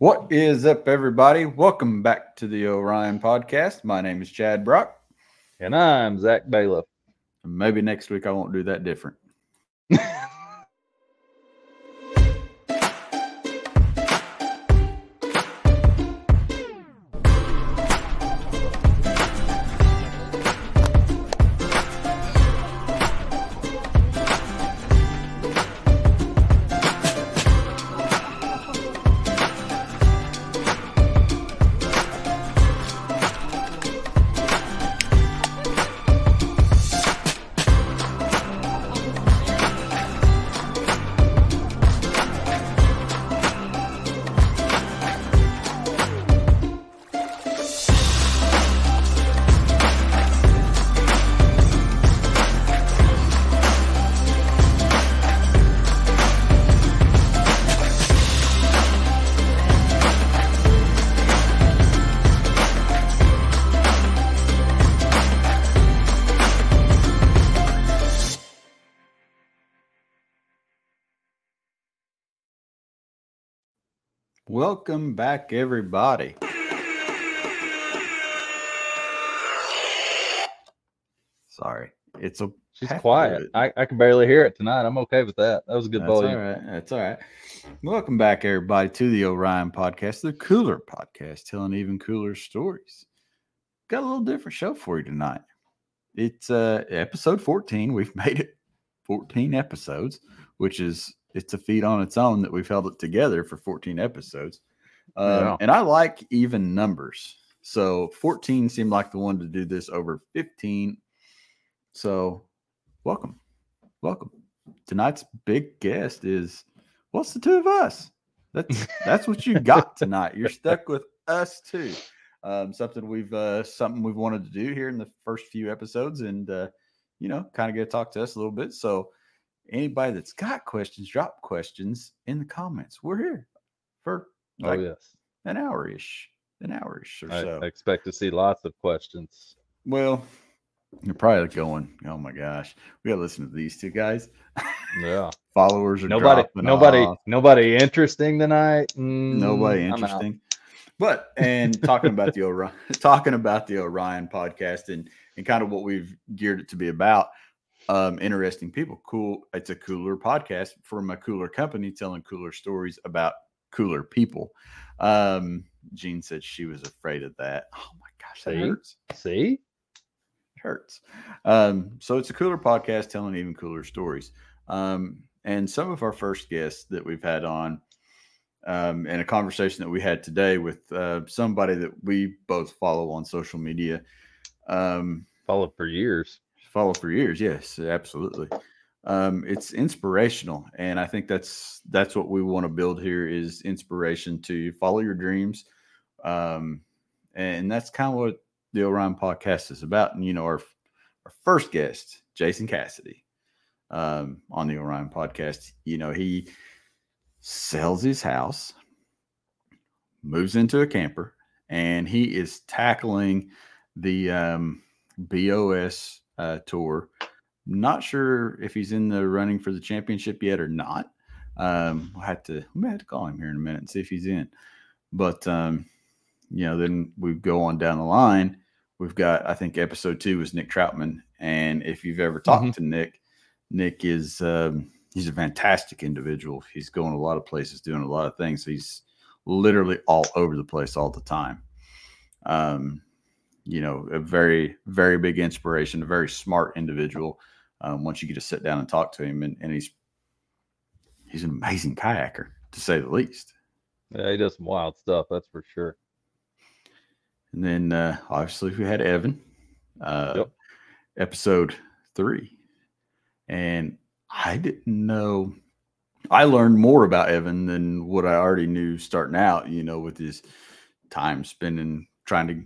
What is up, everybody? Welcome back to the Orion podcast. My name is Chad Brock. And I'm Zach Bailiff. Maybe next week I won't do that different. Welcome back, everybody. Sorry, it's a She's quiet. I, I can barely hear it tonight. I'm okay with that. That was a good That's volume. all right. That's all right. Welcome back, everybody, to the Orion podcast, the Cooler podcast, telling even cooler stories. Got a little different show for you tonight. It's uh episode 14. We've made it 14 episodes, which is it's a feat on its own that we've held it together for 14 episodes. Um, Yeah. And I like even numbers. So 14 seemed like the one to do this over 15. So welcome. Welcome. Tonight's big guest is what's the two of us? That's that's what you got tonight. You're stuck with us too. Um, something we've uh, something we've wanted to do here in the first few episodes, and uh, you know, kind of get to talk to us a little bit. So anybody that's got questions, drop questions in the comments. We're here for Oh, yes. an hour ish, an hour ish or I, so. I expect to see lots of questions. well, you're probably going, oh my gosh, we gotta listen to these two guys. Yeah. Followers are Nobody, nobody, off. nobody interesting tonight. Mm, nobody interesting. But and talking about the Orion, talking about the Orion podcast and and kind of what we've geared it to be about. Um, interesting people, cool. It's a cooler podcast from a cooler company telling cooler stories about cooler people. Um, Jean said she was afraid of that. Oh my gosh, that See? hurts. See? It hurts. Um, so it's a cooler podcast telling even cooler stories. Um, and some of our first guests that we've had on, um, and a conversation that we had today with uh, somebody that we both follow on social media, um, Followed for years. follow for years. Yes, absolutely. Um, it's inspirational, and I think that's that's what we want to build here is inspiration to follow your dreams, um, and that's kind of what the Orion podcast is about. And you know, our our first guest, Jason Cassidy, um, on the Orion podcast, you know, he sells his house, moves into a camper, and he is tackling the um, BOS uh, tour. Not sure if he's in the running for the championship yet or not. Um, we'll have to we may have to call him here in a minute and see if he's in. But um, you know, then we go on down the line. We've got I think episode two was Nick Troutman, and if you've ever talked Mhm. to Nick, Nick is um, he's a fantastic individual. He's going a lot of places, doing a lot of things. He's literally all over the place all the time. Um, you know, a very, very big inspiration, a very smart individual. Um, once you get to sit down and talk to him, and, and he's he's an amazing kayaker to say the least. Yeah, he does some wild stuff. That's for sure. And then uh, obviously we had Evan, uh, Yep. episode three, and I didn't know. I learned more about Evan than what I already knew starting out. You know, with his time spending trying to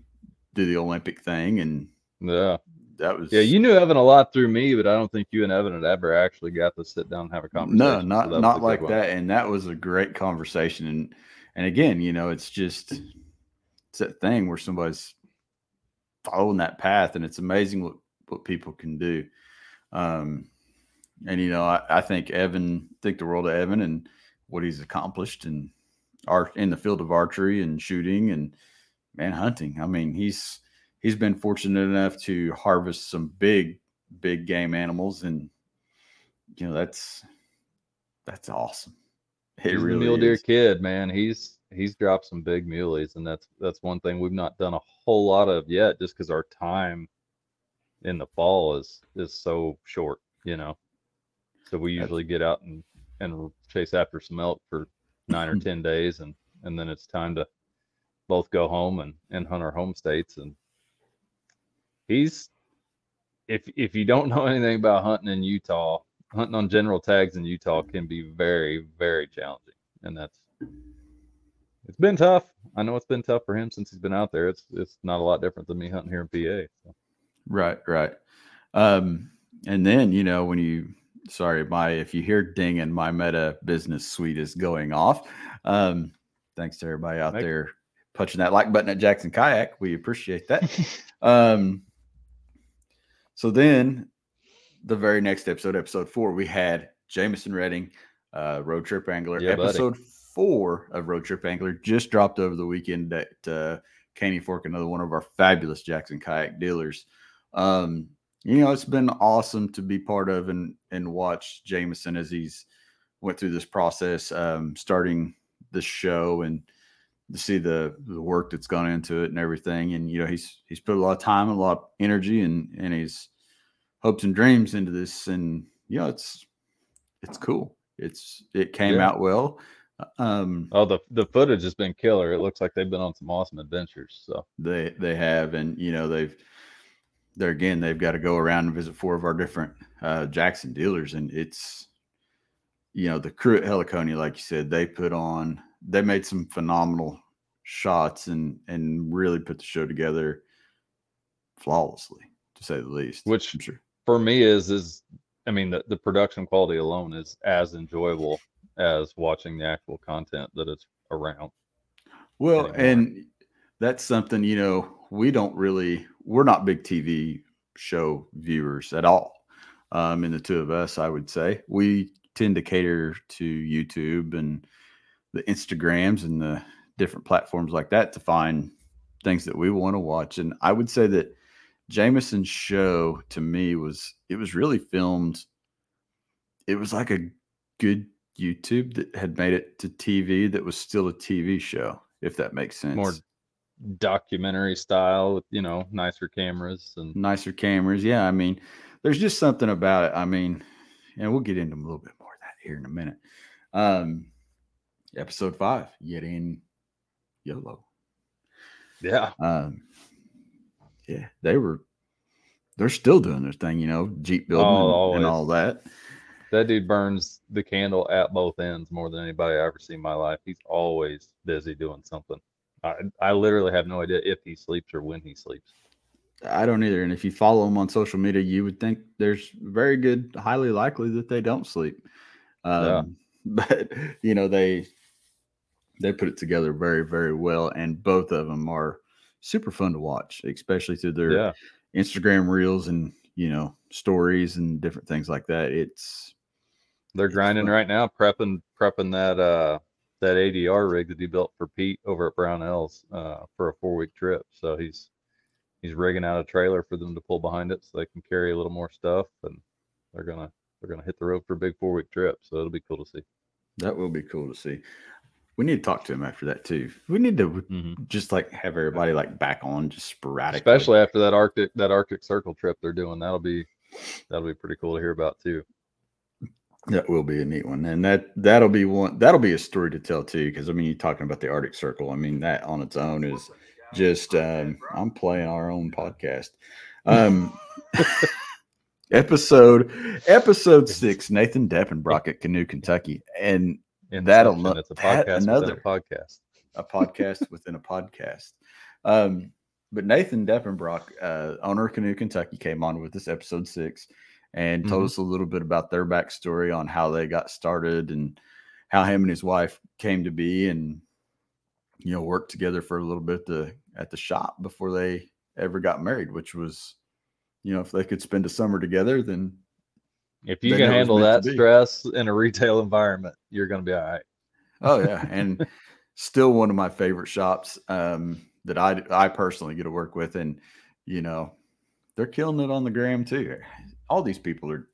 do the Olympic thing, and Yeah. That was Yeah, you knew Evan a lot through me, but I don't think you and Evan had ever actually got to sit down and have a conversation. No, not a not like that. And that was a great conversation. And and again, you know, it's just it's that thing where somebody's following that path, and it's amazing what what people can do. Um, and you know, I, I think Evan think the world of Evan and what he's accomplished, and art in the field of archery and shooting and man hunting. I mean, he's he's been fortunate enough to harvest some big big game animals, and you know that's that's awesome. It he's really a mule deer kid, man. He's he's dropped some big muleys, and that's that's one thing we've not done a whole lot of yet, just because our time in the fall is is so short, you know. So we usually get out and and chase after some elk for nine or ten days, and and then it's time to both go home and and hunt our home states. And he's if if you don't know anything about hunting in Utah, hunting on general tags in Utah can be very very challenging, and that's it's been tough. I know it's been tough for him since he's been out there. It's it's not a lot different than me hunting here in PA. So. Right, right. Um, and then you know when you sorry, my if you hear ding and my meta business suite is going off. Um, thanks to everybody out Thanks. there punching that like button at Jackson Kayak. We appreciate that. um, so then the very next episode, episode four, we had Jameson Redding, uh, Road Trip Angler. Yeah, episode buddy. four of Road Trip Angler just dropped over the weekend at uh, Caney Fork, another one of our fabulous Jackson Kayak dealers. Um, you know, it's been awesome to be part of and and watch Jameson as he's went through this process, um, starting the show and to see the the work that's gone into it and everything. And you know, he's he's put a lot of time, a lot of energy, and and his hopes and dreams into this. And yeah, it's it's cool. It's it came yeah. out well. Um, oh, the the footage has been killer. It looks like they've been on some awesome adventures. So they they have, and you know they've there again, they've got to go around and visit four of our different uh, Jackson dealers, and it's you know the crew at Heliconia, like you said, they put on, they made some phenomenal shots and and really put the show together flawlessly, to say the least. Which sure. For me is is I mean the, the production quality alone is as enjoyable as watching the actual content that it's around. Well, anymore. and that's something you know we don't really we're not big TV show viewers at all. Um, and the two of us, I would say, we tend to cater to YouTube and the Instagrams and the different platforms like that to find things that we want to watch. And I would say that Jameson's show to me was it was really filmed. It was like a good YouTube that had made it to TV that was still a TV show, if that makes sense. More documentary style with you know nicer cameras and nicer cameras yeah i mean there's just something about it i mean and we'll get into a little bit more of that here in a minute um episode five yet in yolo yeah um yeah they were they're still doing their thing you know jeep building oh, and, and all that that dude burns the candle at both ends more than anybody I've ever seen in my life. He's always busy doing something. I, I literally have no idea if he sleeps or when he sleeps. I don't either. And if you follow them on social media, you would think there's very good, highly likely that they don't sleep. Um, yeah. But you know they they put it together very very well, and both of them are super fun to watch, especially through their yeah. Instagram reels and you know stories and different things like that. It's they're grinding fun. right now, prepping prepping that uh that ADR rig that he built for Pete over at Brownells uh, for a four week trip. So he's he's rigging out a trailer for them to pull behind it so they can carry a little more stuff and they're gonna they're gonna hit the road for a big four week trip. So it'll be cool to see. That will be cool to see. We need to talk to him after that too. We need to mm-hmm. just like have everybody like back on just sporadically. Especially after that Arctic that Arctic Circle trip they're doing. That'll be that'll be pretty cool to hear about too. That will be a neat one, and that that'll be one that'll be a story to tell too. Because I mean, you're talking about the Arctic Circle. I mean, that on its own is just um, I'm playing our own podcast. Um, episode episode six, Nathan Deppenbrock at Canoe, Kentucky, and that'll look it's a podcast another a podcast, a podcast within a podcast. Um, but Nathan Deppenbrock, uh, owner of Canoe, Kentucky, came on with this episode six and told mm-hmm. us a little bit about their backstory on how they got started and how him and his wife came to be and you know worked together for a little bit the, at the shop before they ever got married which was you know if they could spend a summer together then if you can handle that stress in a retail environment you're going to be all right oh yeah and still one of my favorite shops um, that I I personally get to work with, and you know, they're killing it on the gram too. All these people are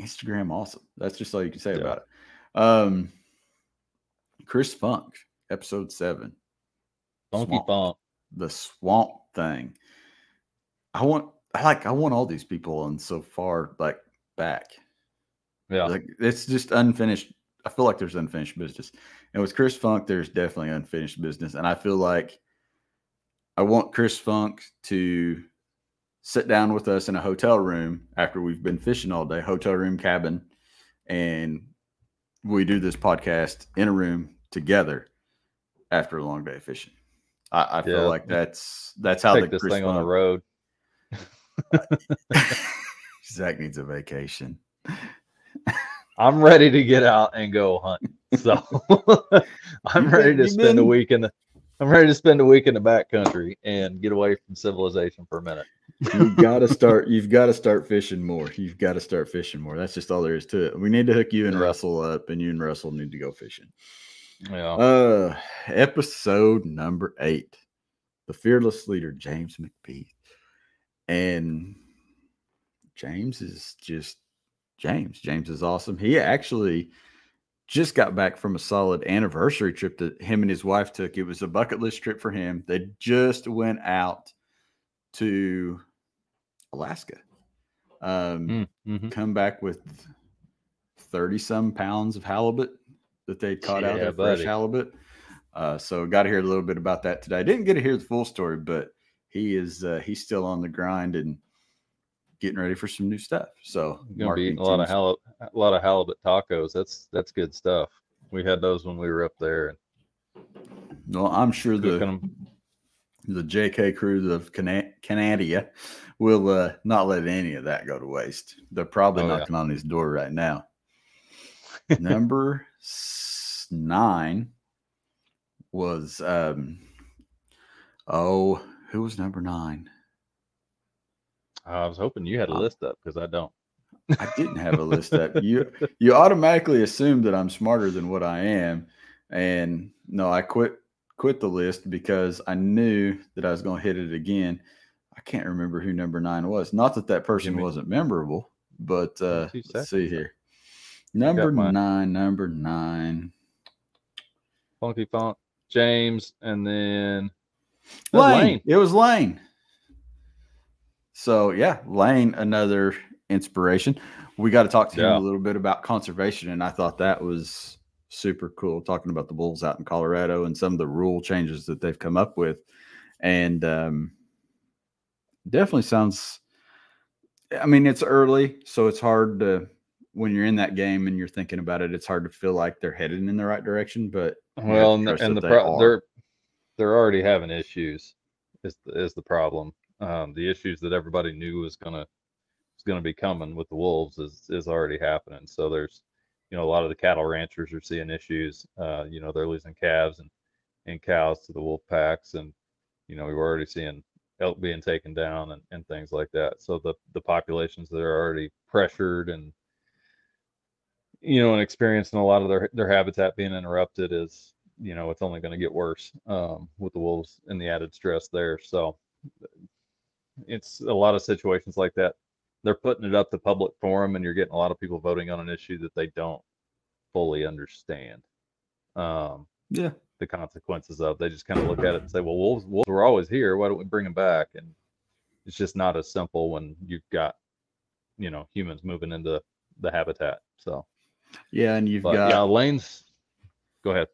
Instagram awesome. That's just all you can say yeah. about it. Um, Chris Funk, episode seven. Funky Funk. The swamp thing. I want like I want all these people on so far like back. Yeah. Like it's just unfinished. I feel like there's unfinished business. And with Chris Funk, there's definitely unfinished business. And I feel like I want Chris Funk to sit down with us in a hotel room after we've been fishing all day, hotel room cabin, and we do this podcast in a room together after a long day of fishing. I, I feel like that's that's how Take the this Chris thing Funk, on the road. Zach needs a vacation. I'm ready to get out and go hunt. So I'm ready to spend a week in the I'm ready to spend a week in the back country and get away from civilization for a minute. you've got to start. You've got to start fishing more. You've got to start fishing more. That's just all there is to it. We need to hook you and Russell up, and you and Russell need to go fishing. Yeah. Uh, episode number eight, the fearless leader James McPeak, and James is just James. James is awesome. He actually just got back from a solid anniversary trip that him and his wife took. It was a bucket list trip for him. They just went out to Alaska. Um, mm, mm-hmm. Come back with 30 some pounds of halibut that they caught yeah, out there, fresh halibut. Uh, so got to hear a little bit about that today. I didn't get to hear the full story, but he is uh, he's still on the grind and getting ready for some new stuff. So gonna be a lot of halibut, a lot of halibut tacos. That's that's good stuff. We had those when we were up there. Well, I'm sure the the JK crew of Canadia will uh, not let any of that go to waste. They're probably oh, knocking yeah. on his door right now. Number nine was um oh who was number nine? I was hoping you had a uh, list up because I don't. I didn't have a list up. You you automatically assume that I'm smarter than what I am, and no, I quit quit the list because I knew that I was going to hit it again. I can't remember who number nine was. Not that that person wasn't memorable, but uh, let's see here. Number nine, number nine. Funky Funk, James, and then Lane. Lane. It was Lane. So yeah, Lane, another inspiration. We got to talk to yeah. him a little bit about conservation, and I thought that was super cool. Talking about the bulls out in Colorado and some of the rule changes that they've come up with, and um, definitely sounds. I mean, it's early, so it's hard to when you're in that game and you're thinking about it. It's hard to feel like they're headed in the right direction, but well, and, and the pro- they're they're already having issues. Is is the problem? um, the issues that everybody knew was gonna was gonna be coming with the wolves is is already happening. So there's you know a lot of the cattle ranchers are seeing issues. Uh, you know they're losing calves and and cows to the wolf packs, and you know we were already seeing elk being taken down and, and things like that. So the the populations that are already pressured and you know and experiencing a lot of their their habitat being interrupted is you know it's only going to get worse um, with the wolves and the added stress there. So it's a lot of situations like that. They're putting it up to public forum, and you're getting a lot of people voting on an issue that they don't fully understand. Um, yeah, the consequences of. They just kind of look at it and say, "Well, wolves, wolves were always here. Why don't we bring them back?" And it's just not as simple when you've got, you know, humans moving into the habitat. So, yeah, and you've but, got yeah, lanes. Go ahead.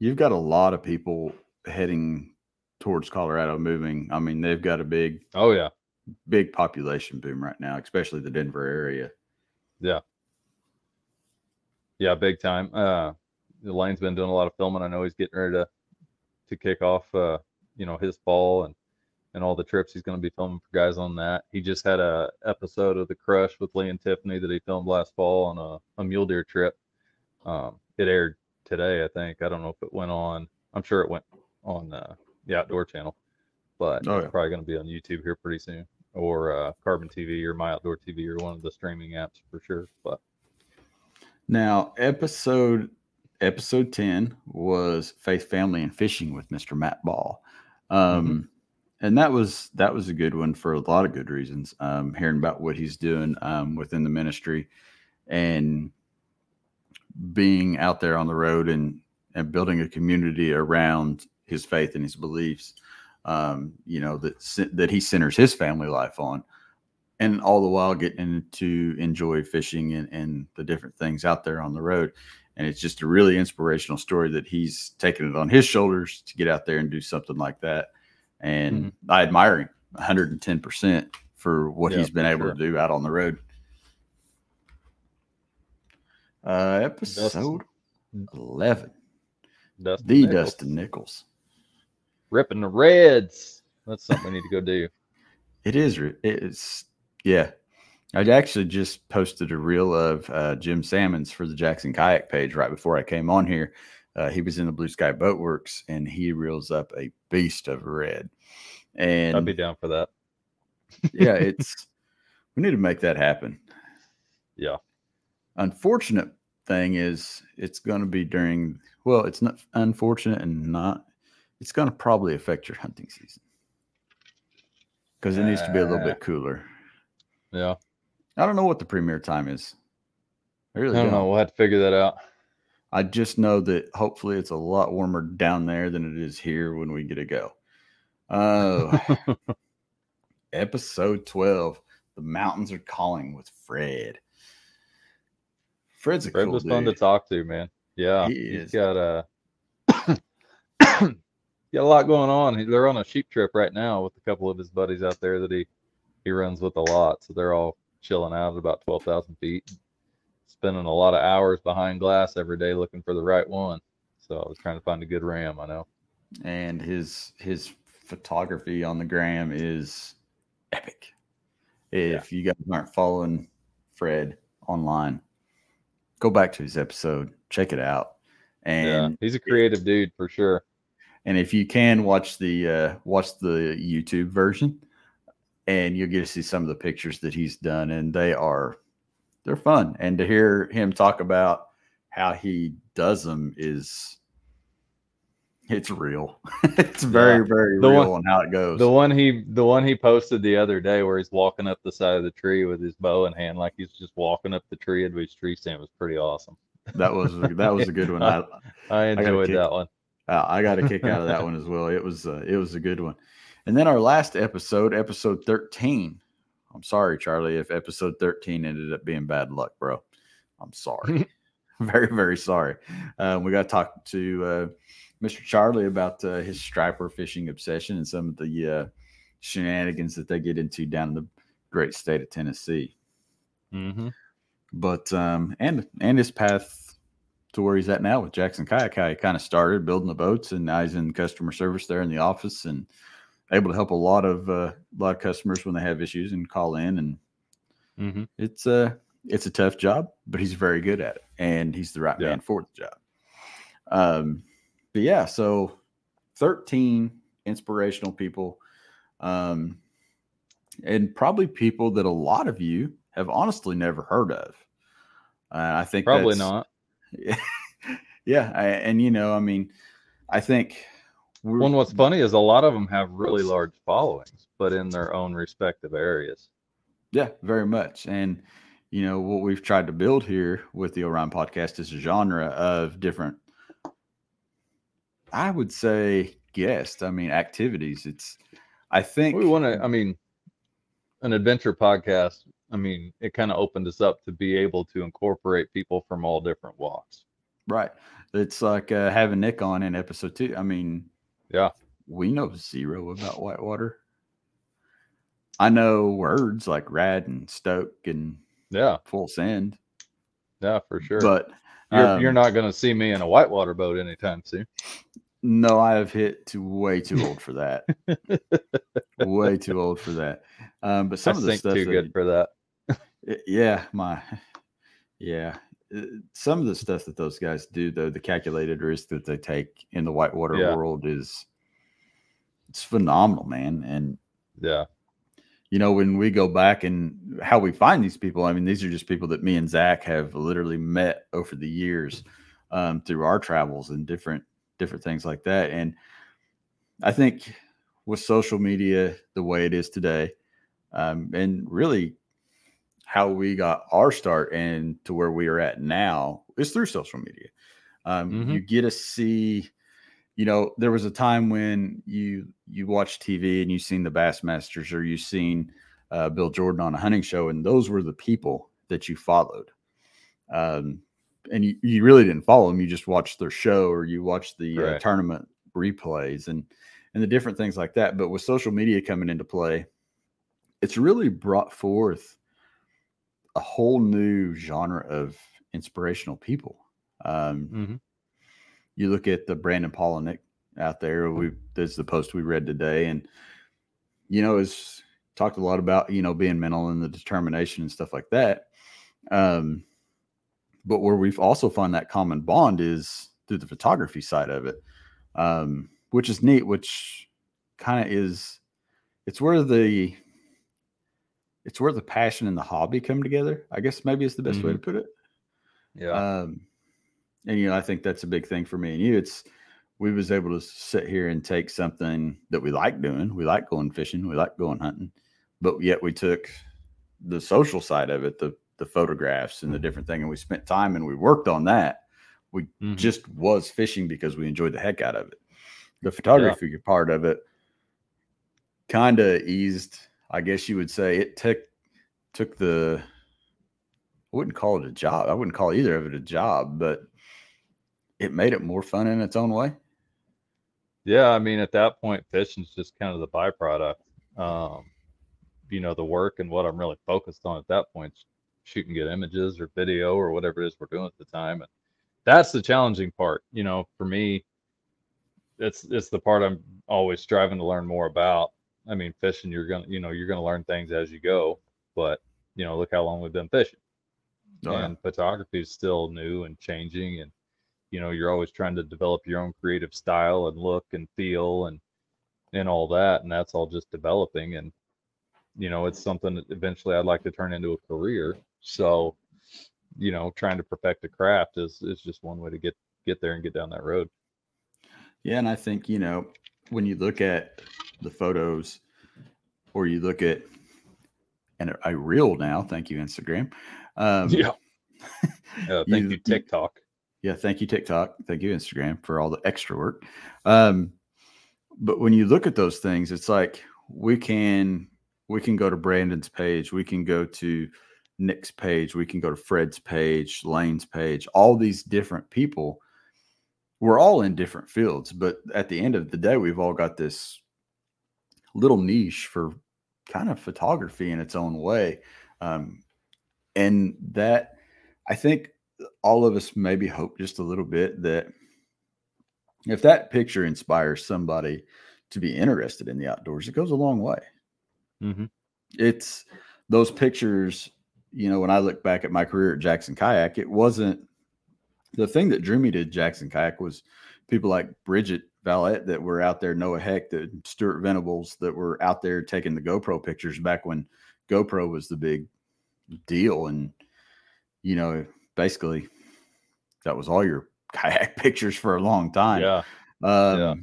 You've got a lot of people heading towards Colorado moving. I mean, they've got a big oh yeah, big population boom right now, especially the Denver area. Yeah. Yeah, big time. Uh Lane's been doing a lot of filming. I know he's getting ready to to kick off uh, you know, his fall and and all the trips he's going to be filming for guys on that. He just had a episode of The Crush with Lee and Tiffany that he filmed last fall on a, a mule deer trip. Um, it aired today, I think. I don't know if it went on. I'm sure it went on uh, the Outdoor Channel, but oh, yeah. it's probably going to be on YouTube here pretty soon, or uh, Carbon TV or My Outdoor TV or one of the streaming apps for sure. But now, episode episode 10 was faith family and fishing with mr matt ball um, mm-hmm. and that was that was a good one for a lot of good reasons um, hearing about what he's doing um, within the ministry and being out there on the road and and building a community around his faith and his beliefs um, you know that that he centers his family life on and all the while getting to enjoy fishing and, and the different things out there on the road and it's just a really inspirational story that he's taken it on his shoulders to get out there and do something like that and mm-hmm. i admire him 110% for what he's been able sure. to do out on the road uh episode Dustin. 11 Dustin the Nichols. dustin nichols ripping the reds that's something we need to go do it is it's yeah I actually just posted a reel of uh, Jim Salmons for the Jackson Kayak page right before I came on here. Uh, he was in the Blue Sky Boat Works and he reels up a beast of red. And I'd be down for that. yeah, it's we need to make that happen. Yeah. Unfortunate thing is it's going to be during well, it's not unfortunate and not it's going to probably affect your hunting season because it needs to be a little bit cooler. Yeah. I don't know what the premiere time is. I really I don't, don't know. We'll have to figure that out. I just know that hopefully it's a lot warmer down there than it is here when we get to go. Uh, episode 12 The Mountains Are Calling with Fred. Fred's a Fred cool was dude. fun to talk to, man. Yeah. He has got a. got a lot going on. They're on a sheep trip right now with a couple of his buddies out there that he he runs with a lot. So they're all chilling out at about 12,000 feet, spending a lot of hours behind glass every day looking for the right one. So I was trying to find a good ram. I know. And his his photography on the gram is epic. If yeah. you guys aren't following Fred online, go back to his episode, check it out. And yeah, he's a creative dude for sure. And if you can watch the uh, watch the YouTube version, and you'll get to see some of the pictures that he's done, and they are they're fun. And to hear him talk about how he does them is it's real. it's very, yeah. very the real one, on how it goes. The one he the one he posted the other day where he's walking up the side of the tree with his bow in hand, like he's just walking up the tree into his tree stand was pretty awesome. That was that was a good one. I, I enjoyed I that one. Uh, I got a kick out of that one as well. It was uh, it was a good one. And then our last episode, episode 13. I'm sorry, Charlie, if episode 13 ended up being bad luck, bro. I'm sorry. very, very sorry. Uh, we got to talk to uh, Mr. Charlie about uh, his striper fishing obsession and some of the uh, shenanigans that they get into down in the great state of Tennessee. Mm-hmm. But um, and and his path to where he's at now with Jackson Kayak, how he kind of started building the boats, and now he's in customer service there in the office and able to help a lot of uh, a lot of customers when they have issues and call in and mm-hmm. it's a uh, it's a tough job but he's very good at it and he's the right yeah. man for the job um but yeah so 13 inspirational people um and probably people that a lot of you have honestly never heard of uh, i think probably not yeah, yeah I, and you know i mean i think one, what's funny is a lot of them have really large followings, but in their own respective areas. Yeah, very much. And you know what we've tried to build here with the Orion podcast is a genre of different. I would say guests. I mean activities. It's. I think we want to. I mean, an adventure podcast. I mean, it kind of opened us up to be able to incorporate people from all different walks. Right. It's like uh, having Nick on in episode two. I mean, yeah. We know zero about whitewater. I know words like rad and stoke and yeah, full send. Yeah, for sure. But you're um, you're not going to see me in a whitewater boat anytime soon. No, I have hit to way too old for that. way too old for that. Um, but some I of the stuff too that, good for that. yeah, my yeah. Uh, some of the stuff that those guys do, though, the calculated risk that they take in the whitewater yeah. world is it's phenomenal, man. And yeah, you know, when we go back and how we find these people, I mean, these are just people that me and Zach have literally met over the years. um, through our travels and different different things like that. And I think with social media the way it is today, um, and really how we got our start and to where we are at now is through social media. Um, mm-hmm. You get to see, you know, there was a time when you you watched TV and you seen the Bassmasters or you seen uh, Bill Jordan on a hunting show, and those were the people that you followed. Um, and you, you really didn't follow them; you just watched their show or you watched the uh, tournament replays and and the different things like that. But with social media coming into play, it's really brought forth a whole new genre of inspirational people. Um, mm-hmm. You look at the Brandon Palaniuk out there. We there's the post we read today, and you know, has talked a lot about you know being mental and the determination and stuff like that. Um, but where we've also found that common bond is through the photography side of it, um, which is neat. Which kind of is, it's where the it's where the passion and the hobby come together. I guess maybe it's the best mm-hmm. way to put it. Yeah. Um, and you know, I think that's a big thing for me and you. It's we was able to sit here and take something that we like doing. We like going fishing. We like going hunting, but yet we took the social side of it, the the photographs and the different thing, and we spent time and we worked on that. We mm-hmm. just was fishing because we enjoyed the heck out of it. The photography yeah. part of it kind of eased I guess you would say it took took the I wouldn't call it a job. I wouldn't call either of it a job, but it made it more fun in its own way. Yeah, I mean, at that point, fishing's just kind of the byproduct. Um, you know, the work and what I'm really focused on at that point, shooting good images or video or whatever it is we're doing at the time. And that's the challenging part. You know, for me, it's it's the part I'm always striving to learn more about. I mean, fishing, you're gonna, you know, you're gonna learn things as you go. But you know, look how long we've been fishing, oh, and photography is still new and changing, and you know, you're always trying to develop your own creative style and look and feel and and all that, and that's all just developing. And you know, it's something that eventually I'd like to turn into a career. So, you know, trying to perfect a craft is is just one way to get get there and get down that road. Yeah, and I think you know when you look at the photos, or you look at and I reel now. Thank you, Instagram. Um, yeah. Uh, thank you, you, TikTok. Yeah, thank you, TikTok. Thank you, Instagram, for all the extra work. Um, but when you look at those things, it's like we can we can go to Brandon's page, we can go to Nick's page, we can go to Fred's page, Lane's page, all these different people. We're all in different fields, but at the end of the day, we've all got this little niche for kind of photography in its own way. Um, and that I think all of us maybe hope just a little bit that if that picture inspires somebody to be interested in the outdoors, it goes a long way. Mm-hmm. It's those pictures, you know, when I look back at my career at Jackson Kayak, it wasn't the thing that drew me to Jackson Kayak was people like Bridget Valette that were out there, Noah Heck, the Stuart Venables that were out there taking the GoPro pictures back when GoPro was the big deal. And, you know, basically that was all your kayak pictures for a long time. Yeah. Um, yeah.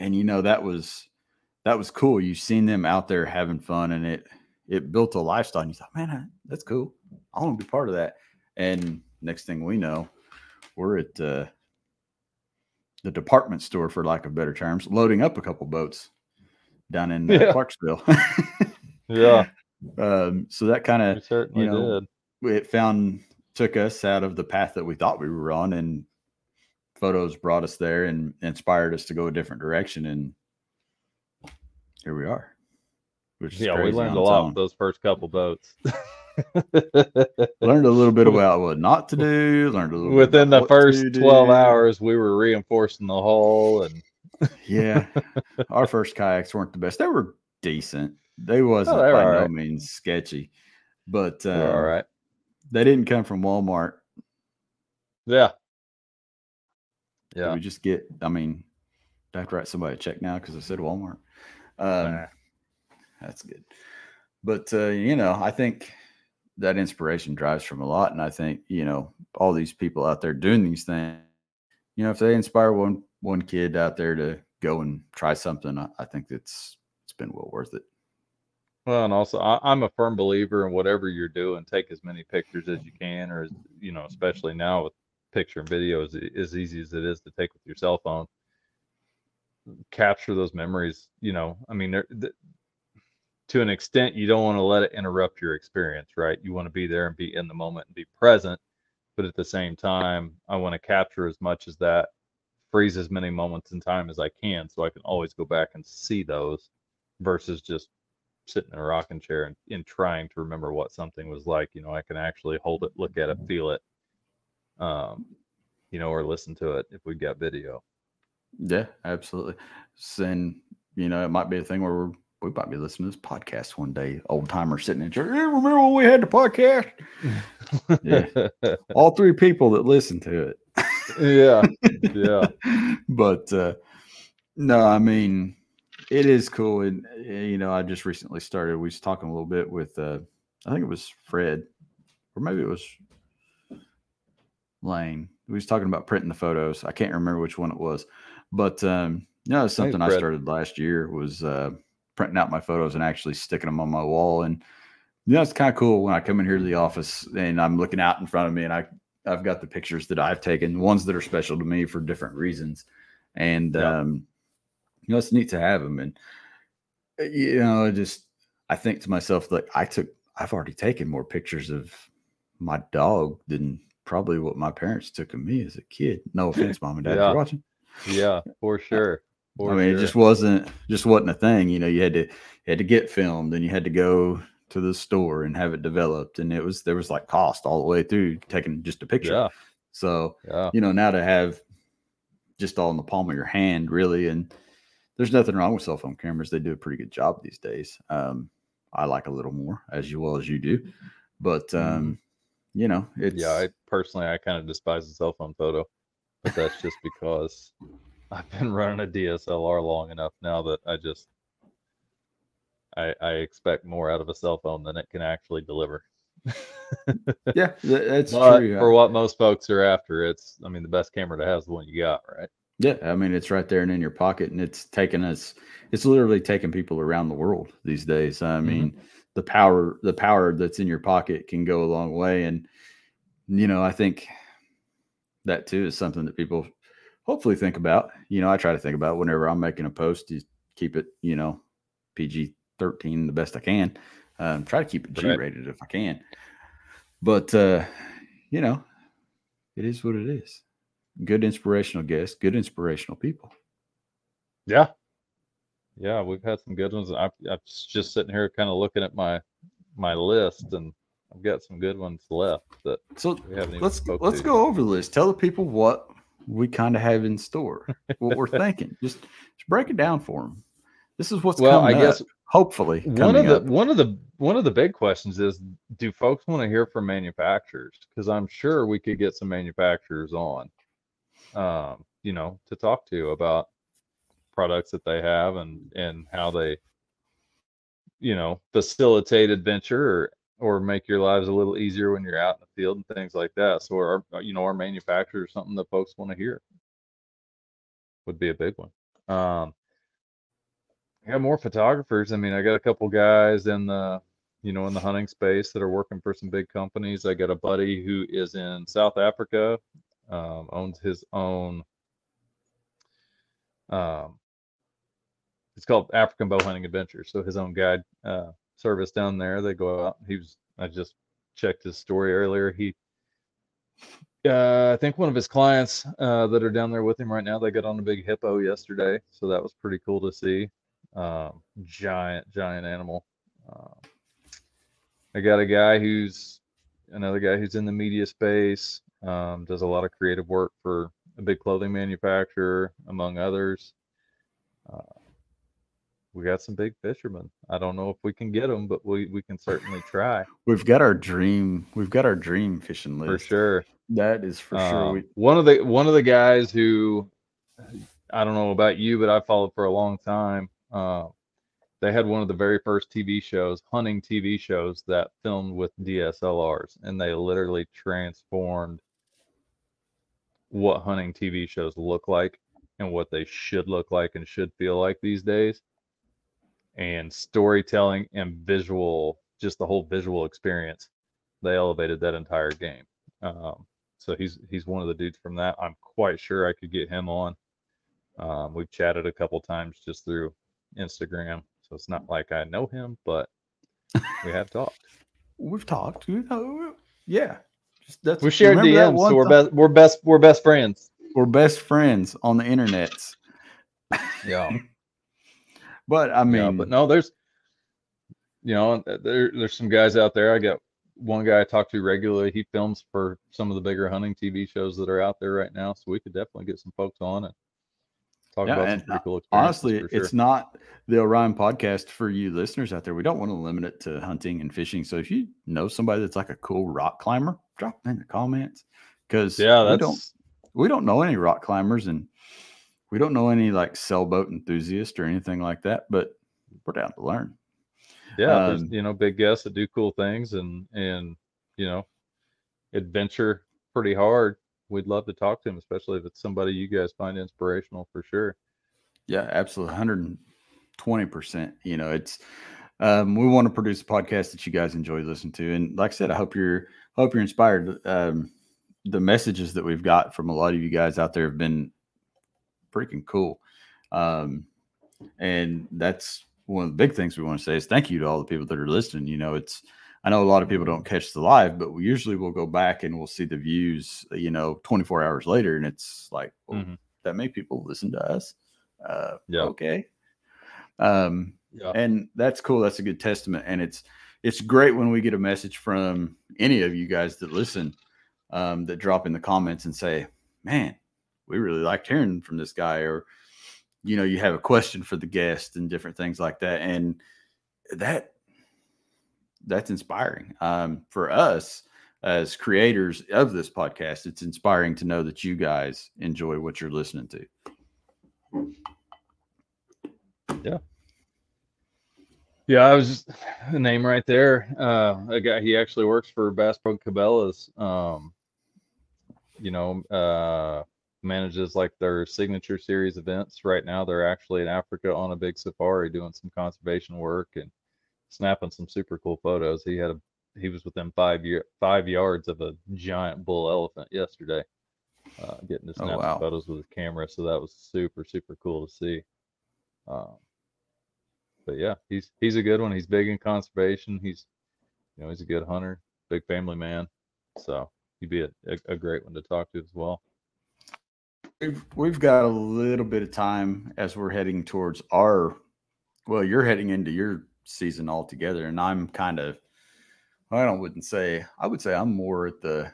And, you know, that was, that was cool. You've seen them out there having fun and it, it built a lifestyle. And you thought, man, that's cool. I want to be part of that. And next thing we know, we're at, uh, the department store, for lack of better terms, loading up a couple boats down in uh, yeah. Clarksville. yeah. Um, so that kind of certainly you know, did. It found took us out of the path that we thought we were on, and photos brought us there and inspired us to go a different direction. And here we are. Which yeah, we learned a lot those first couple boats. learned a little bit about what not to do. Learned a little within the first twelve hours. We were reinforcing the hull, and yeah, our first kayaks weren't the best. They were decent. They wasn't oh, by no right. means sketchy, but uh, all right. They didn't come from Walmart. Yeah, yeah. Did we just get. I mean, I have to write somebody a check now because I said Walmart. Um, nah. That's good. But uh, you know, I think that inspiration drives from a lot. And I think, you know, all these people out there doing these things you know, if they inspire one one kid out there to go and try something, I, I think it's it's been well worth it. Well, and also I, am a firm believer in whatever you're doing, take as many pictures as you can, or you know, especially now with picture and video as, as easy as it is to take with your cell phone. Capture those memories. You know, I mean, to an extent, you don't want to let it interrupt your experience, right? You want to be there and be in the moment and be present. But at the same time, I want to capture as much as that, freeze as many moments in time as I can so I can always go back and see those versus just sitting in a rocking chair and, and trying to remember what something was like. You know, I can actually hold it, look at it, feel it, um, you know, or listen to it if we've got video. Yeah, absolutely. And you know, it might be a thing where we're, we might be listening to this podcast one day. Old timer sitting in church. Hey, remember when we had the podcast? yeah, all three people that listened to it. yeah, yeah. but uh, no, I mean, it is cool. And eh, you know, I just recently started. We was talking a little bit with, uh, I think it was Fred, or maybe it was Lane. We was talking about printing the photos. I can't remember which one it was, but um, you know, something I started last year was uh, printing out my photos and actually sticking them on my wall. And you know, it's kind of cool when I come in here to the office and I'm looking out in front of me and I I've got the pictures that I've taken, ones that are special to me for different reasons, and yeah. um, you know, it's neat to have them. And uh, you know, I just I think to myself like I took I've already taken more pictures of my dog than probably what my parents took of me as a kid. No offense, mom and dad, yeah. watching. Yeah, for sure. For I mean, sure. it just wasn't just wasn't a thing. You know, you had to you had to get filmed, and you had to go to the store and have it developed, and it was there was like cost all the way through taking just a picture. Yeah. So yeah. you know now to have just all in the palm of your hand, really, and there's nothing wrong with cell phone cameras. They do a pretty good job these days. Um, I like a little more, as well as you do, but um, mm-hmm you know, it's yeah. I personally, I kind of despise the cell phone photo, but that's just because I've been running a DSLR long enough now that I just I, I expect more out of a cell phone than it can actually deliver. yeah, that's but true. For what most folks are after, it's I mean the best camera to have is the one you got, right? Yeah, I mean it's right there and in your pocket, and it's taken us. It's literally taking people around the world these days. I mm-hmm. mean, mm-hmm the power the power that's in your pocket can go a long way and you know i think that too is something that people hopefully think about you know i try to think about whenever i'm making a post to keep it you know pg 13 the best i can um, try to keep it g rated if i can but uh you know it is what it is good inspirational guests good inspirational people yeah yeah, we've had some good ones. I'm, I'm just sitting here kind of looking at my my list, and I've got some good ones left that so let's let's to. go over the list. Tell the people what we kind of have in store, what we're thinking. Just just break it down for them. This is what's coming well, I guess up, hopefully one of the up. one of the one of the big questions is do folks want to hear from manufacturers? Because I'm sure we could get some manufacturers on, um, you know, to talk to about products that they have and and how they you know facilitate adventure or or make your lives a little easier when you're out in the field and things like that. So our you know our manufacturer is something that folks want to hear. Would be a big one. Um I got more photographers. I mean i got a couple guys in the you know in the hunting space that are working for some big companies. I got a buddy who is in south africa um, owns his own um, it's called African Bow Hunting Adventures. So his own guide uh, service down there. They go out. He was. I just checked his story earlier. He, uh, I think one of his clients uh, that are down there with him right now. They got on a big hippo yesterday, so that was pretty cool to see. Um, giant, giant animal. I got a guy who's another guy who's in the media space. Um, does a lot of creative work for a big clothing manufacturer, among others. Uh, we got some big fishermen. I don't know if we can get them, but we we can certainly try. We've got our dream. We've got our dream fishing list for sure. That is for uh, sure. We... One of the one of the guys who I don't know about you, but I followed for a long time. Uh, they had one of the very first TV shows, hunting TV shows that filmed with DSLRs, and they literally transformed what hunting TV shows look like and what they should look like and should feel like these days. And storytelling and visual, just the whole visual experience, they elevated that entire game. Um, so he's he's one of the dudes from that. I'm quite sure I could get him on. Um, we've chatted a couple times just through Instagram, so it's not like I know him, but we have talked. We've talked. You know, yeah. That's, we shared DMs, so we're best. We're best. We're best friends. We're best friends on the internet. Yeah. but I mean, yeah, but no, there's, you know, there there's some guys out there. I got one guy I talk to regularly. He films for some of the bigger hunting TV shows that are out there right now. So we could definitely get some folks on and talk yeah, about some pretty cool Honestly, sure. it's not the Orion podcast for you listeners out there. We don't want to limit it to hunting and fishing. So if you know somebody that's like a cool rock climber, drop them in the comments. Because yeah, we don't we don't know any rock climbers and we don't know any like sailboat enthusiasts or anything like that, but we're down to learn yeah um, you know big guests that do cool things and and you know adventure pretty hard we'd love to talk to him especially if it's somebody you guys find inspirational for sure yeah absolutely 120% you know it's um, we want to produce a podcast that you guys enjoy listening to and like i said i hope you're hope you're inspired um, the messages that we've got from a lot of you guys out there have been freaking cool um, and that's one of the big things we want to say is thank you to all the people that are listening. You know, it's I know a lot of people don't catch the live, but we usually will go back and we'll see the views, you know, 24 hours later, and it's like well, mm-hmm. that many people listen to us. Uh, yeah. Okay. Um, yeah. and that's cool. That's a good testament, and it's it's great when we get a message from any of you guys that listen um, that drop in the comments and say, "Man, we really liked hearing from this guy," or you know you have a question for the guest and different things like that and that that's inspiring um, for us as creators of this podcast it's inspiring to know that you guys enjoy what you're listening to yeah yeah i was just name right there uh a guy he actually works for bass pro cabela's um you know uh manages like their signature series events. Right now, they're actually in Africa on a big safari doing some conservation work and snapping some super cool photos. He had a he was within five year five yards of a giant bull elephant yesterday, uh, getting to oh, snap oh, wow. photos with his camera. So that was super super cool to see. Um, but yeah, he's he's a good one. He's big in conservation. He's you know he's a good hunter, big family man. So he'd be a, a, a great one to talk to as well. We've we've got a little bit of time as we're heading towards our. Well, you're heading into your season altogether, and I'm kind of. I don't wouldn't say I would say I'm more at the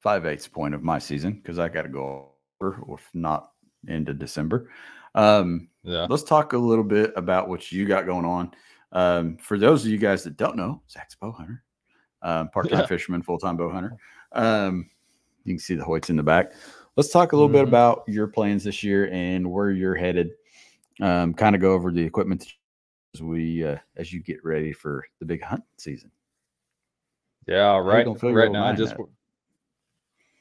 five eighths point of my season because I got to go over, if not into December. Um, yeah. Let's talk a little bit about what you got going on. Um, for those of you guys that don't know, Zach's bow hunter, um, part-time yeah. fisherman, full-time bow hunter. Um, you can see the Hoyts in the back. Let's talk a little mm-hmm. bit about your plans this year and where you're headed. Um, kind of go over the equipment as we uh, as you get ready for the big hunt season. Yeah, right. Right now, I just up?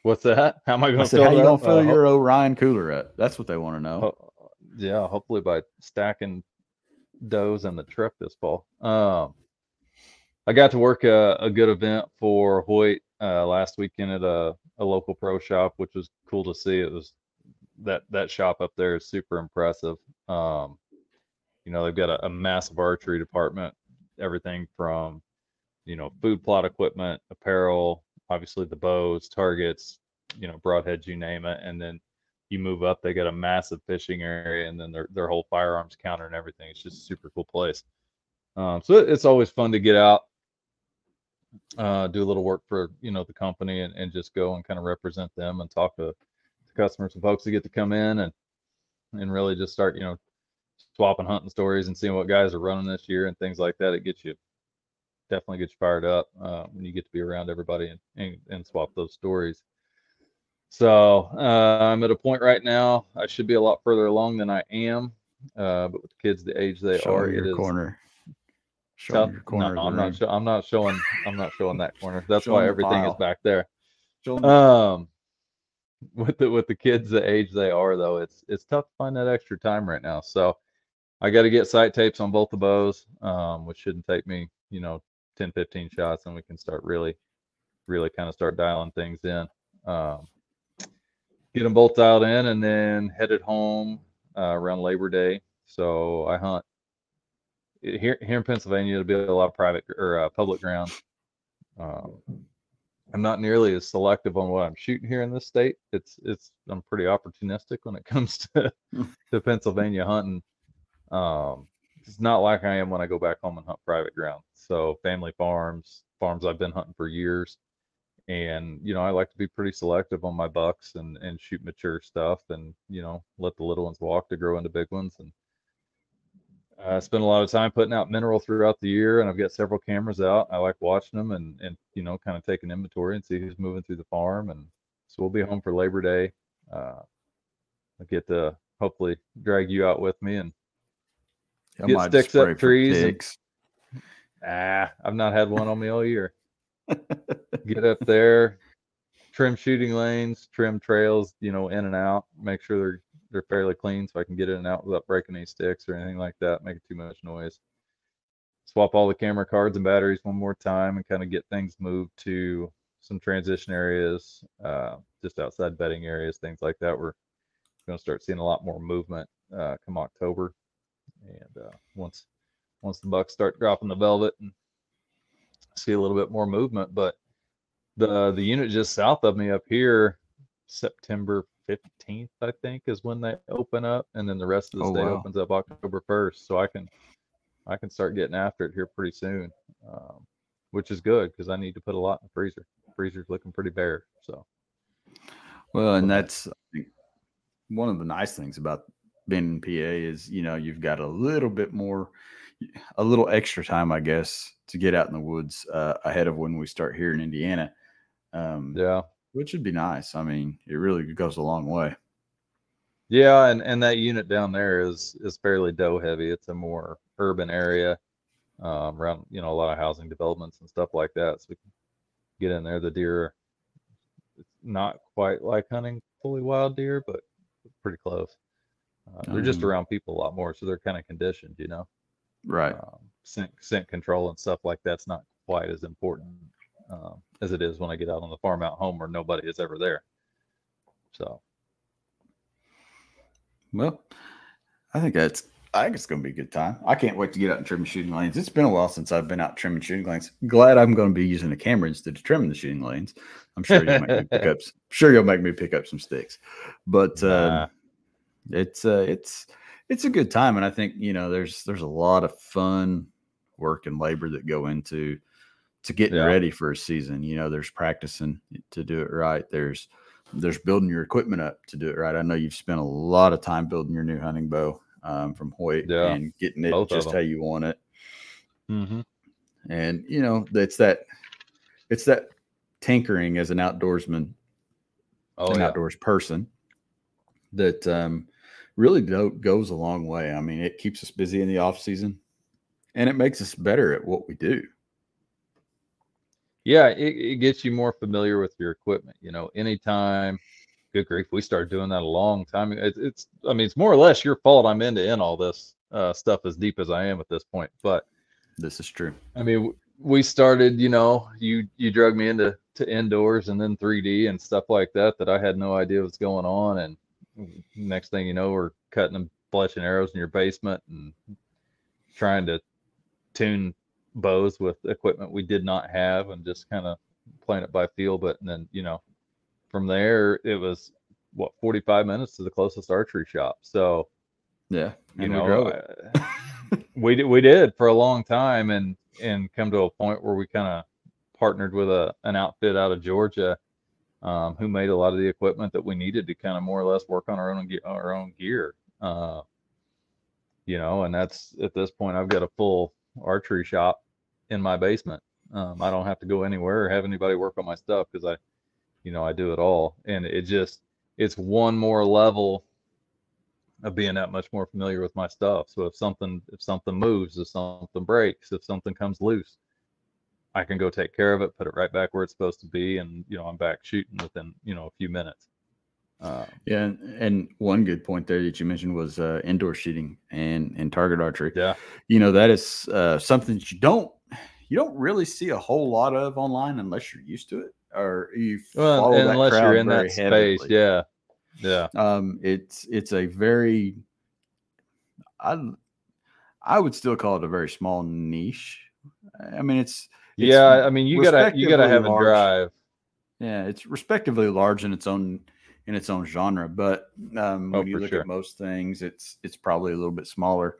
what's that? How am I going to? How you going to fill uh, your Orion cooler up? That's what they want to know. yeah, hopefully by stacking does in the truck this fall. Um, I got to work a, a good event for Hoyt uh, last weekend at a, a local pro shop, which was cool to see. It was that that shop up there is super impressive. Um, you know, they've got a, a massive archery department, everything from you know food plot equipment, apparel, obviously the bows, targets, you know, broadheads, you name it, and then you move up, they got a massive fishing area, and then their their whole firearms counter and everything. It's just a super cool place. Um, so it's always fun to get out uh, do a little work for you know the company and, and just go and kind of represent them and talk to, to customers and folks that get to come in and and really just start you know swapping hunting stories and seeing what guys are running this year and things like that. It gets you definitely gets you fired up uh, when you get to be around everybody and, and, and swap those stories. So uh, I'm at a point right now. I should be a lot further along than I am, uh, but with the kids the age they Show are, it is corner. Showing your corner. No, I'm not. I'm not showing. I'm not showing that corner. That's why everything is back there. Um, with the with the kids the age they are though, it's it's tough to find that extra time right now. So I got to get sight tapes on both the bows, um, which shouldn't take me, you know, 10, 15 shots, and we can start really, really kind of start dialing things in. Um, get them both dialed in, and then headed home uh, around Labor Day. So I hunt here here in Pennsylvania. It'll be a lot of private or uh, public ground. Um, I'm not nearly as selective on what I'm shooting here in this state. It's it's I'm pretty opportunistic when it comes to to Pennsylvania hunting. Um, it's not like I am when I go back home and hunt private ground. So family farms, farms I've been hunting for years, and you know I like to be pretty selective on my bucks and and shoot mature stuff, and you know let the little ones walk to grow into big ones. And I spend a lot of time putting out mineral throughout the year, and I've got several cameras out. I like watching them and and you know kind of taking inventory and see who's moving through the farm. And so we'll be home for Labor Day. Uh, I get to hopefully drag you out with me and I get sticks up trees. and- ah, I've not had one on me all year. Get up there, trim shooting lanes, trim trails, you know, in and out. Make sure they're they're fairly clean so I can get in and out without breaking any sticks or anything like that, making too much noise. Swap all the camera cards and batteries one more time and kind of get things moved to some transition areas, uh, just outside bedding areas, things like that. We're going to start seeing a lot more movement uh, come October, and uh, once once the bucks start dropping the velvet and see a little bit more movement. But the the unit just south of me up here, September 15th, I think, is when they open up, and then the rest of the Oh, state wow. opens up October 1st. So I can I can start getting after it here pretty soon, um, which is good because I need to put a lot in the freezer. freezer's looking pretty bare. So Well, and that's one of the nice things about being in PA is you know you've got a little bit more, a little extra time, I guess, to get out in the woods uh, ahead of when we start here in Indiana, um, yeah, which would be nice. I mean, it really goes a long way. Yeah, and and that unit down there is is fairly doe heavy. It's a more urban area, um, around you know a lot of housing developments and stuff like that. So we can get in there. The deer, it's not quite like hunting fully wild deer, but pretty close. Uh, they're just Um, around people a lot more, so they're kind of conditioned, you know. Right. Um, scent scent control and stuff like that's not quite as important um, as it is when I get out on the farm out home where nobody is ever there. So. Well, I think that's. I think it's going to be a good time. I can't wait to get out and trim shooting lanes. It's been a while since I've been out trimming shooting lanes. Glad I'm going to be using a camera instead of trimming the shooting lanes. I'm sure you'll make me pick up. Sure, you'll make me pick up some sticks. But Nah. um, it's uh, it's it's a good time, and I think you know there's there's a lot of fun work and labor that go into to getting Yeah. ready for a season. You know, there's practicing to do it right. There's there's building your equipment up to do it right. I know you've spent a lot of time building your new hunting bow um, from Hoyt Yeah, and getting it both just how you want it. Mm-hmm. And you know, it's that it's that tinkering as an outdoorsman, Oh an yeah. outdoors person that um, really do, goes a long way. I mean, it keeps us busy in the off season, and it makes us better at what we do. Yeah, it, it gets you more familiar with your equipment. You know, anytime, good grief, we started doing that a long time. ago. It's, it's, I mean, it's more or less your fault. I'm into in all this uh, stuff as deep as I am at this point. But This is true. I mean, we started. You know, you you drug me into to indoors and then 3D and stuff like that that I had no idea what's going on. And next thing you know, we're cutting and fletching arrows in your basement and trying to tune bows with equipment we did not have and just kind of playing it by feel. But and then you know, from there it was what 45 minutes to the closest archery shop. So Yeah, you we know, uh, we did we did for a long time and and come to a point where we kind of partnered with a an outfit out of Georgia. Um, who made a lot of the equipment that we needed to kind of more or less work on our own our own gear. Uh, you know, and that's at this point I've got a full archery shop in my basement. Um, I don't have to go anywhere or have anybody work on my stuff because I, you know, I do it all, and it just it's one more level of being that much more familiar with my stuff. So if something if something moves, if something breaks, if something comes loose, I can go take care of it, put it right back where it's supposed to be, and you know I'm back shooting within you know a few minutes. Uh, Yeah, and, one good point there that you mentioned was uh, indoor shooting and and target archery. yeah, You know that is uh, something that you don't you don't really see a whole lot of online unless you're used to it or you well, follow that unless crowd you're in very that space, heavily. yeah, yeah, Um, it's it's a very I I would still call it a very small niche. I mean, it's It's yeah. I mean, you gotta you gotta have a drive. Yeah, it's respectively large in its own in its own genre, but um, Oh, when you look sure. at most things, it's it's probably a little bit smaller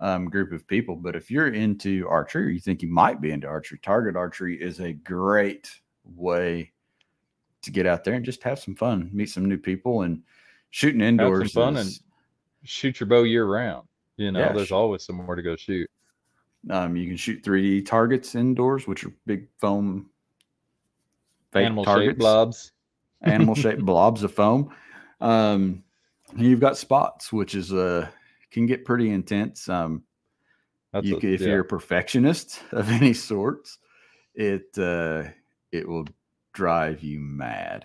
um, group of people. But if you're into archery, or you think you might be into archery, target archery is a great way to get out there and just have some fun, meet some new people, and shooting indoors. fun is- Shoot your bow year round. You know, Yeah, there's always somewhere to go shoot. um, you can shoot 3D targets indoors, which are big foam Animal targets. shaped blobs. animal shaped blobs of foam. Um, and you've got spots, which is uh can get pretty intense. Um, you a- can, if yeah. you're a perfectionist of any sorts, it uh, it will drive you mad,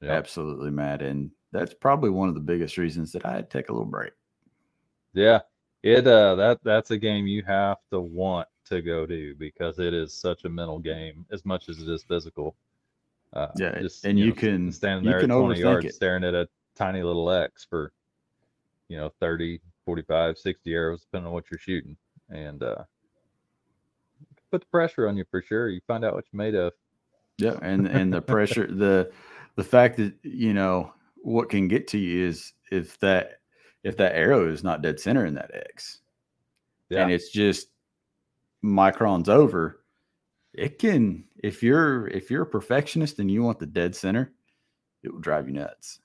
Yep. absolutely mad, and that's probably one of the biggest reasons that I had to take a little break. Yeah, it uh that that's a game you have to want to go to because it is such a mental game as much as it is physical. Uh, Yeah, and you know, can- you there can at 20 yards it. staring at a tiny little X for you know 30, 45, 60 arrows depending on what you're shooting, and uh, put the pressure on you for sure. You find out what you're made of. Yeah, and and the pressure, the the fact that you know what can get to you is if that if that arrow is not dead center in that X, Yeah, and it's just microns over, it can if you're if you're a perfectionist and you want the dead center, it will drive you nuts.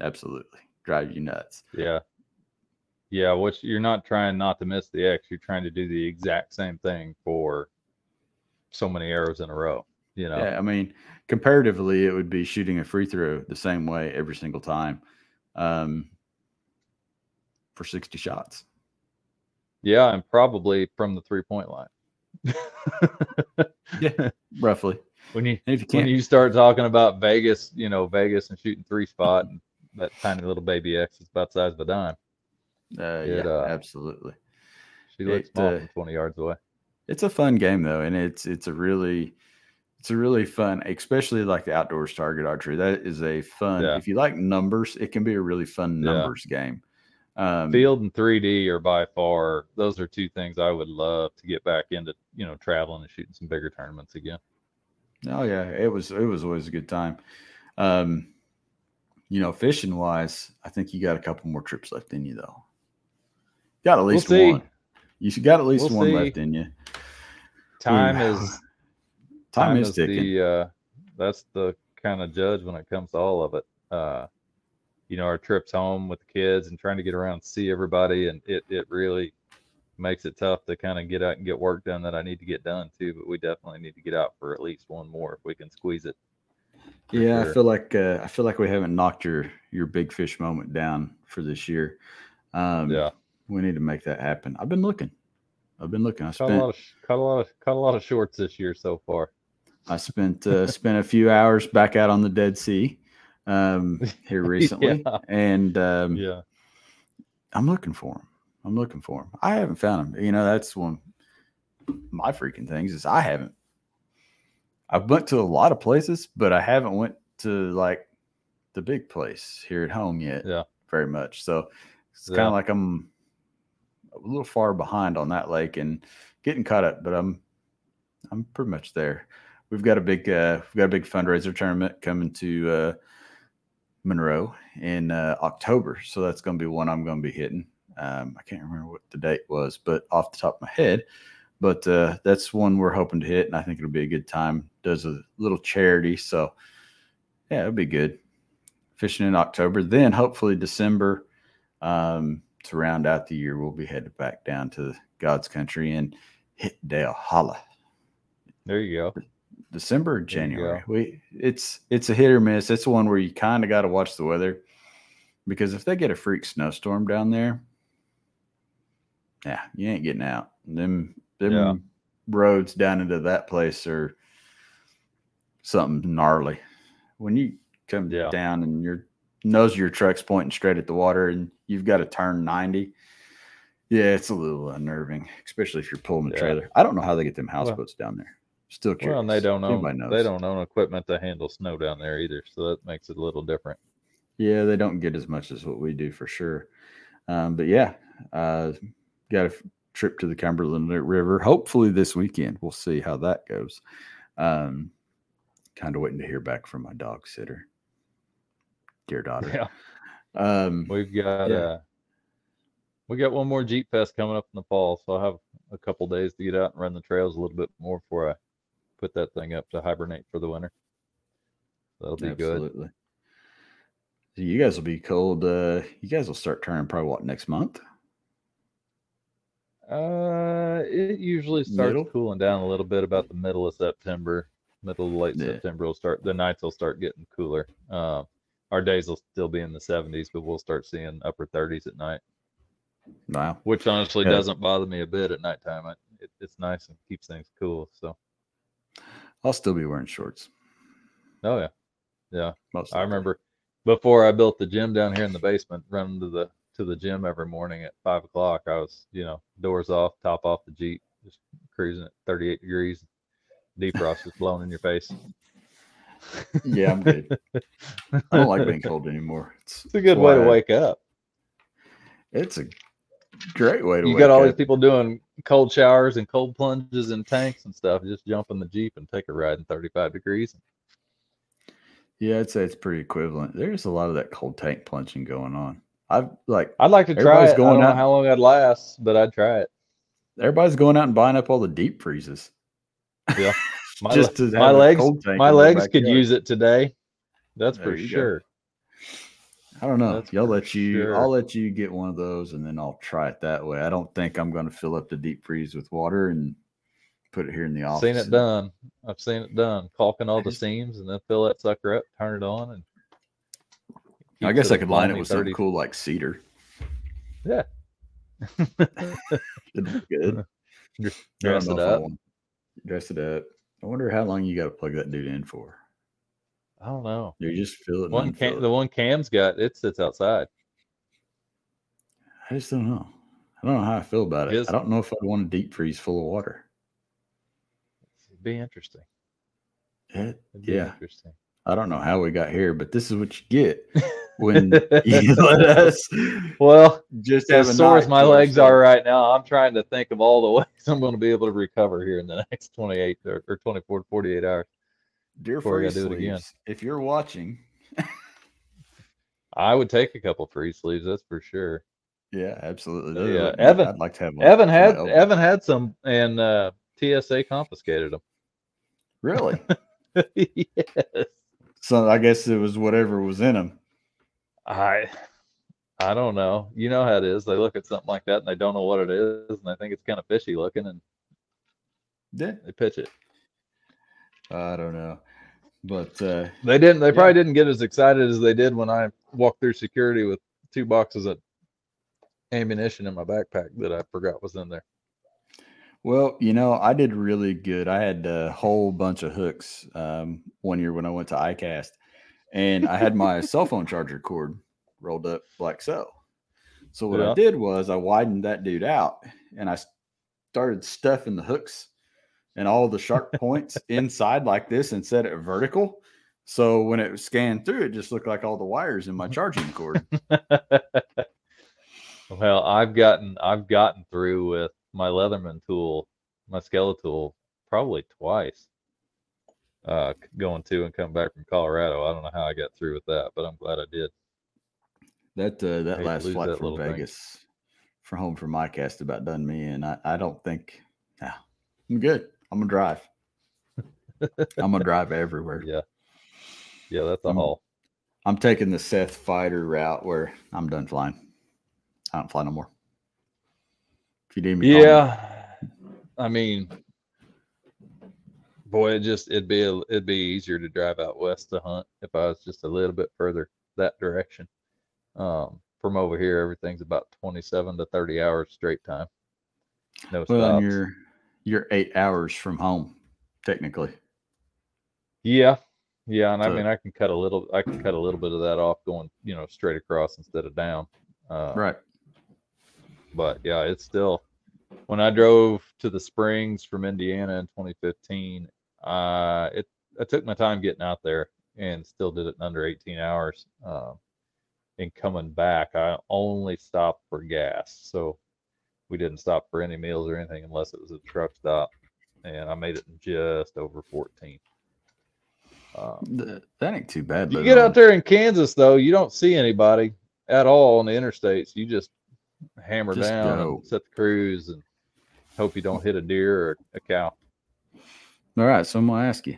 Absolutely, drive you nuts. yeah, yeah. Which you're not trying not to miss the X. You're trying to do the exact same thing for so many arrows in a row. You know. Yeah, I mean, comparatively, it would be shooting a free throw the same way every single time, um, for sixty shots. Yeah, and probably from the three point line. Yeah, roughly. When you And if you when you start talking about Vegas, you know, Vegas and shooting three spot and that tiny little baby X is about the size of a dime. uh, it, yeah, uh, absolutely. She looks It, small uh, from twenty yards away. It's a fun game though, and it's it's a really it's a really fun, especially like the outdoors target archery. That is a fun. Yeah. If you like numbers, it can be a really fun Yeah. numbers game. Um, Field and 3D are by far those are two things I would love to get back into, you know, traveling and shooting some bigger tournaments again. Oh yeah, it was it was always a good time. Um, you know, fishing wise, I think you got a couple more trips left in you though. Got at We'll least one. You should got at least We'll one see. left in you. Time Ooh. is Time, is, ticking. the uh that's the kind of judge when it comes to all of it. Uh you know, our trips home with the kids and trying to get around and see everybody and it it really makes it tough to kind of get out and get work done that I need to get done too, but we definitely need to get out for at least one more if we can squeeze it. Yeah, sure. I feel like uh, I feel like we haven't knocked your your big fish moment down for this year. Um, Yeah. we need to make that happen. I've been looking. I've been looking. I Caught a lot of caught a lot of caught a lot of shorts this year so far. I spent uh, spent a few hours back out on the Dead Sea um, here recently, Yeah. and um, Yeah. I'm looking for them. I'm looking for them. I haven't found them. You know, that's one of my freaking things is I haven't. I've went to a lot of places, but I haven't went to like the big place here at home yet. Yeah. very much. So it's kind of like I'm a little far behind on that lake and getting caught up, but I'm I'm pretty much there. We've got a big uh, we've got a big fundraiser tournament coming to uh, Monroe in uh, October, so that's going to be one I'm going to be hitting. Um, I can't remember what the date was, but off the top of my head, but uh, that's one we're hoping to hit, and I think it'll be a good time. Does a little charity, so yeah, it'll be good. Fishing in October, then hopefully December um, to round out the year, we'll be headed back down to God's country and hit Dale Hollow. There you go. December or January. We it's it's a hit or miss. It's one where you kind of got to watch the weather because if they get a freak snowstorm down there, yeah, you ain't getting out. Them them Yeah. roads down into that place are something gnarly. When you come yeah. down and your nose of your truck's pointing straight at the water and you've got to turn 90. Yeah, it's a little unnerving, especially if you're pulling a yeah. trailer. I don't know how they get them houseboats well, down there. Still curious. Well, and they don't own they don't own equipment to handle snow down there either, so that makes it a little different. Yeah, they don't get as much as what we do for sure. Um, but yeah, uh, got a trip to the Cumberland River. Hopefully this weekend. We'll see how that goes. Um, kind of waiting to hear back from my dog sitter, dear daughter. Yeah. Um, We've got yeah. uh, we got one more Jeep Fest coming up in the fall, so I'll have a couple days to get out and run the trails a little bit more before I put that thing up to hibernate for the winter. That'll be Absolutely. good. You guys will be cold. Uh, you guys will start turning probably what next month? Uh, it usually starts middle? cooling down a little bit about the middle of September, middle to late yeah. September. Will start the nights will start getting cooler. Uh, our days will still be in the 70s, but we'll start seeing upper 30s at night. Wow. Which honestly yeah. doesn't bother me a bit at nighttime. It, it's nice and keeps things cool. So I'll still be wearing shorts. Oh yeah. Yeah. Most I remember before I built the gym down here in the basement, running to the to the gym every morning at five o'clock. I was, you know, doors off, top off the Jeep, just cruising at 38 degrees. Defrost just blowing in your face. yeah, I'm good. I don't like being cold anymore. It's, it's a good way to wake up. It's a great way to. You got all these people doing cold showers and cold plunges and tanks and stuff. Just jump in the jeep and take a ride in 35 degrees. Yeah, I'd say it's pretty equivalent. There's a lot of that cold tank plunging going on. I've like. I'd like to try it. Going I don't out, know how long I'd last, but I'd try it. Everybody's going out and buying up all the deep freezes. Yeah, my, just my legs. My legs could use it today. That's there for sure. Go. I don't know. That's Y'all let you. Sure. I'll let you get one of those, and then I'll try it that way. I don't think I'm going to fill up the deep freeze with water and put it here in the office. Seen it done. I've seen it done. Caulking all the seams and then fill that sucker up, turn it on, and. I guess I could line it with 30. something cool like cedar. Yeah. It'd good. Dress it up. Dress it up. I wonder how long you got to plug that dude in for. I don't know. You just feel it. One cam, the one Cam's got it sits outside. I just don't know. I don't know how I feel about it. it I don't know if I'd want a deep freeze full of water. It'd be interesting. It, yeah. Interesting. I don't know how we got here, but this is what you get when you let us. Well, just as sore as my legs are right now, I'm trying to think of all the ways I'm going to be able to recover here in the next 28 or, or 24 to 48 hours. Dear free sleeves, if you're watching, I would take a couple free sleeves. That's for sure. Yeah, absolutely. Yeah, Evan. I'd like to have. One Evan had Evan had some, and uh, TSA confiscated them. Really? yes. So I guess it was whatever was in them. I I don't know. You know how it is. They look at something like that and they don't know what it is, and they think it's kind of fishy looking, and yeah, they pitch it. I don't know. But uh, they didn't. They yeah. probably didn't get as excited as they did when I walked through security with two boxes of ammunition in my backpack that I forgot was in there. Well, you know, I did really good. I had a whole bunch of hooks um, one year when I went to ICAST, and I had my cell phone charger cord rolled up like so. So what yeah. I did was I widened that dude out, and I started stuffing the hooks and all the sharp points inside like this and set it vertical. So when it scanned through, it just looked like all the wires in my charging cord. well, I've gotten I've gotten through with my Leatherman tool, my Skele-tool, probably twice. Uh, going to and coming back from Colorado. I don't know how I got through with that, but I'm glad I did. That uh, that last flight that from Vegas thing. for home from my cast about done me, and I, I don't think, yeah, I'm good. I'm gonna drive. I'm gonna drive everywhere. Yeah, yeah, that's a I'm, haul. I'm taking the Seth Fighter route where I'm done flying. I don't fly no more. If you need me, yeah. I mean, boy, it just it'd be a, it'd be easier to drive out west to hunt if I was just a little bit further that direction. Um, from over here, everything's about 27 to 30 hours straight time. No well, stops. and you're you're eight hours from home, technically. Yeah, Yeah, and so, I mean, I can cut a little. I can cut a little bit of that off going, you know, straight across instead of down. Uh, right. But yeah, it's still. When I drove to the Springs from Indiana in 2015, uh, it I took my time getting out there and still did it in under 18 hours. Uh, and coming back, I only stopped for gas, so we didn't stop for any meals or anything unless it was a truck stop, and I made it in just over 14. Um, that ain't too bad. You get out there in Kansas though, you don't see anybody at all on the interstates. You just hammer just down and set the cruise and hope you don't hit a deer or a cow. All right, so I'm gonna ask you.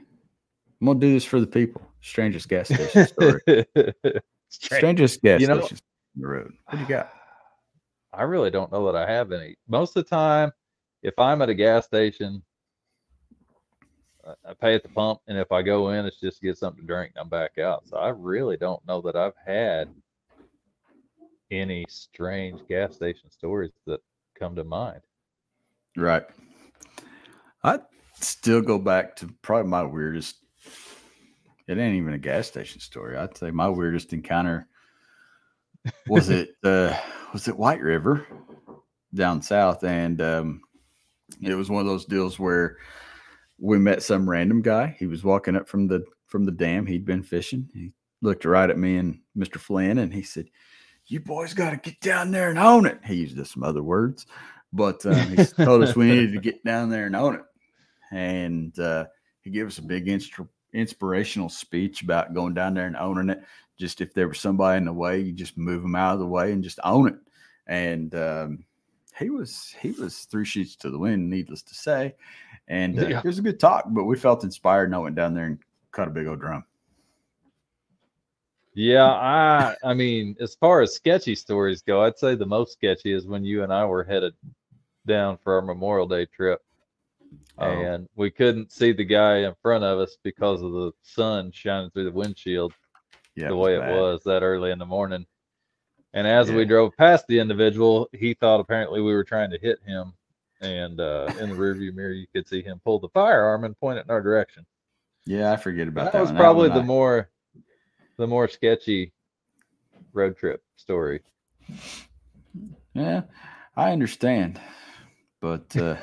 I'm gonna do this for the people. Strangest gas station story. Strangest gas you know, station on the road. What do you got? I really don't know that I have any. Most of the time, if I'm at a gas station I pay at the pump, and if I go in, it's just to get something to drink, and I'm back out. So I really don't know that I've had any strange gas station stories that come to mind. Right. I still go back to probably my weirdest. It ain't even a gas station story. I'd say my weirdest encounter was it uh, was it White River down south, and um, it was one of those deals where we met some random guy. He was walking up from the from the dam. He'd been fishing. He looked right at me and Mr. Flynn, and he said, "You boys got to get down there and own it." He used some other words, but uh, he told us we needed to get down there and own it. And uh, he gave us a big inspirational speech about going down there and owning it. Just if there was somebody in the way, you just move them out of the way and just own it. And um, he was he was three sheets to the wind, needless to say. And uh, yeah. it was a good talk, but we felt inspired and I went down there and cut a big old drum. Yeah, I I mean, as far as sketchy stories go, I'd say the most sketchy is when you and I were headed down for our Memorial Day trip. Oh. And we couldn't see the guy in front of us because of the sun shining through the windshield yeah, the way it was, it was that early in the morning. And as yeah. we drove past the individual, he thought apparently we were trying to hit him and uh, in the rearview mirror you could see him pull the firearm and point it in our direction. Yeah, I forget about that. That was probably that the I... more the more sketchy road trip story. Yeah, I understand, but uh,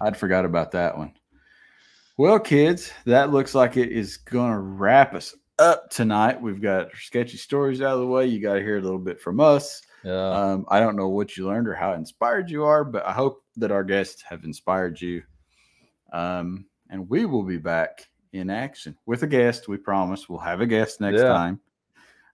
I'd forgot about that one. Well, kids, that looks like it is going to wrap us up tonight. We've got sketchy stories out of the way. You got to hear a little bit from us. Yeah. Um, I don't know what you learned or how inspired you are, but I hope that our guests have inspired you. Um, and we will be back in action with a guest. We promise we'll have a guest next yeah. time.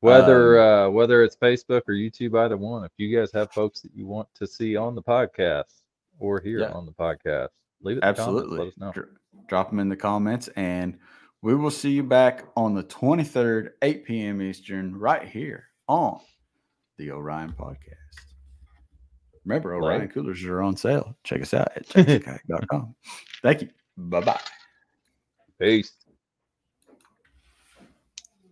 Whether um, uh, whether it's Facebook or YouTube, either one. If you guys have folks that you want to see on the podcast or here yeah. on the podcast, leave it. Absolutely. Let us know. Drop them in the comments, and we will see you back on the 23rd, 8 p.m. Eastern, right here on the Orion Podcast. Remember, Orion coolers are on sale. Check us out at com. Thank you. Bye bye. Peace.